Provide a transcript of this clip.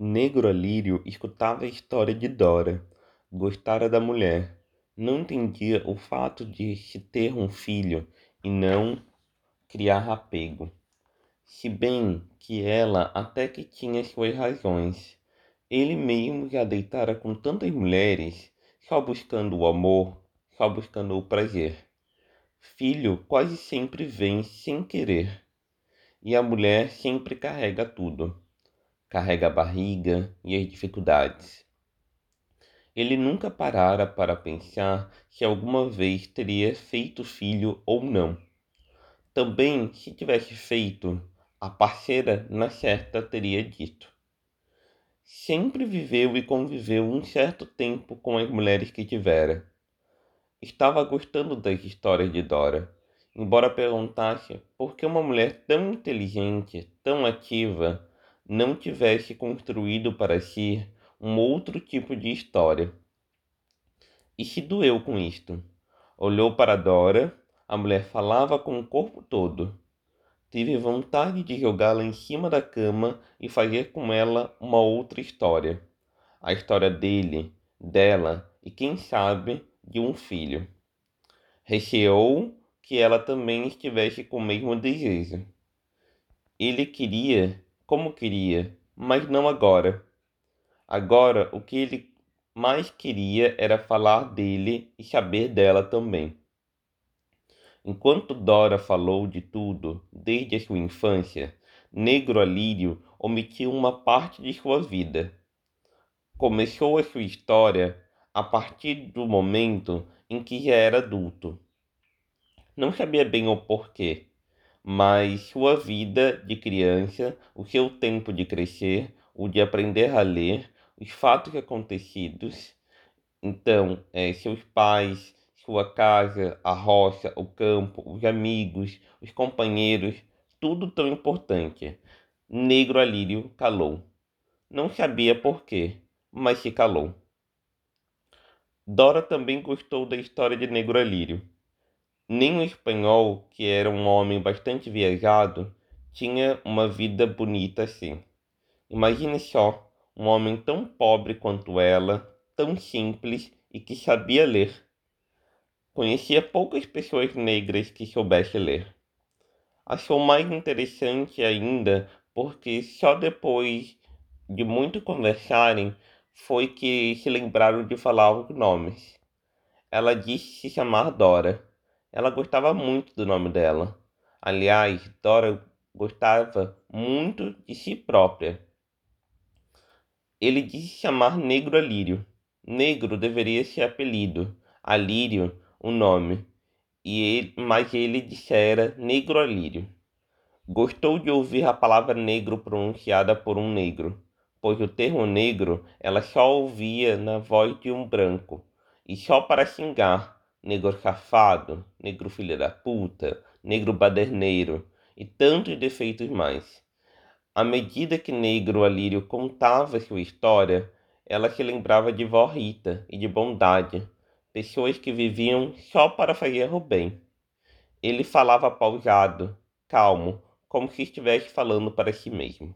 Negro Alírio escutava a história de Dora. Gostara da mulher. Não entendia o fato de se ter um filho e não criar apego. Se bem que ela até que tinha suas razões. Ele mesmo já deitara com tantas mulheres, só buscando o amor, só buscando o prazer. Filho quase sempre vem sem querer, e a mulher sempre carrega tudo carrega a barriga e as dificuldades. Ele nunca parara para pensar se alguma vez teria feito filho ou não. Também, se tivesse feito, a parceira na certa teria dito. Sempre viveu e conviveu um certo tempo com as mulheres que tivera. Estava gostando das histórias de Dora, embora perguntasse por que uma mulher tão inteligente, tão ativa, não tivesse construído para si um outro tipo de história. E se doeu com isto. Olhou para Dora, a mulher falava com o corpo todo. Tive vontade de jogá-la em cima da cama e fazer com ela uma outra história. A história dele, dela e, quem sabe, de um filho. Receou que ela também estivesse com o mesmo desejo. Ele queria como queria, mas não agora. Agora o que ele mais queria era falar dele e saber dela também. Enquanto Dora falou de tudo, desde a sua infância, Negro Alírio omitiu uma parte de sua vida. Começou a sua história a partir do momento em que já era adulto. Não sabia bem o porquê, mas sua vida de criança, o seu tempo de crescer, o de aprender a ler, os fatos acontecidos, então, é, seus pais, sua casa, a roça, o campo, os amigos, os companheiros, tudo tão importante. Negro Alírio calou. Não sabia por quê, mas se calou. Dora também gostou da história de Negro Alírio nem o espanhol, que era um homem bastante viajado, tinha uma vida bonita assim. Imagine só, um homem tão pobre quanto ela, tão simples e que sabia ler. Conhecia poucas pessoas negras que soubessem ler. Achou mais interessante ainda porque só depois de muito conversarem foi que se lembraram de falar os nomes. Ela disse se chamar Dora ela gostava muito do nome dela. Aliás, Dora gostava muito de si própria. Ele disse chamar Negro Alírio. Negro deveria ser apelido, Alírio o nome, e ele, mas ele dissera Negro Alírio. Gostou de ouvir a palavra negro pronunciada por um negro, pois o termo negro ela só ouvia na voz de um branco, e só para xingar negro safado, negro filho da puta, negro baderneiro e tantos defeitos mais. À medida que Negro Alírio contava sua história, ela se lembrava de vó Rita e de bondade, pessoas que viviam só para fazer o bem. Ele falava pausado, calmo, como se estivesse falando para si mesmo.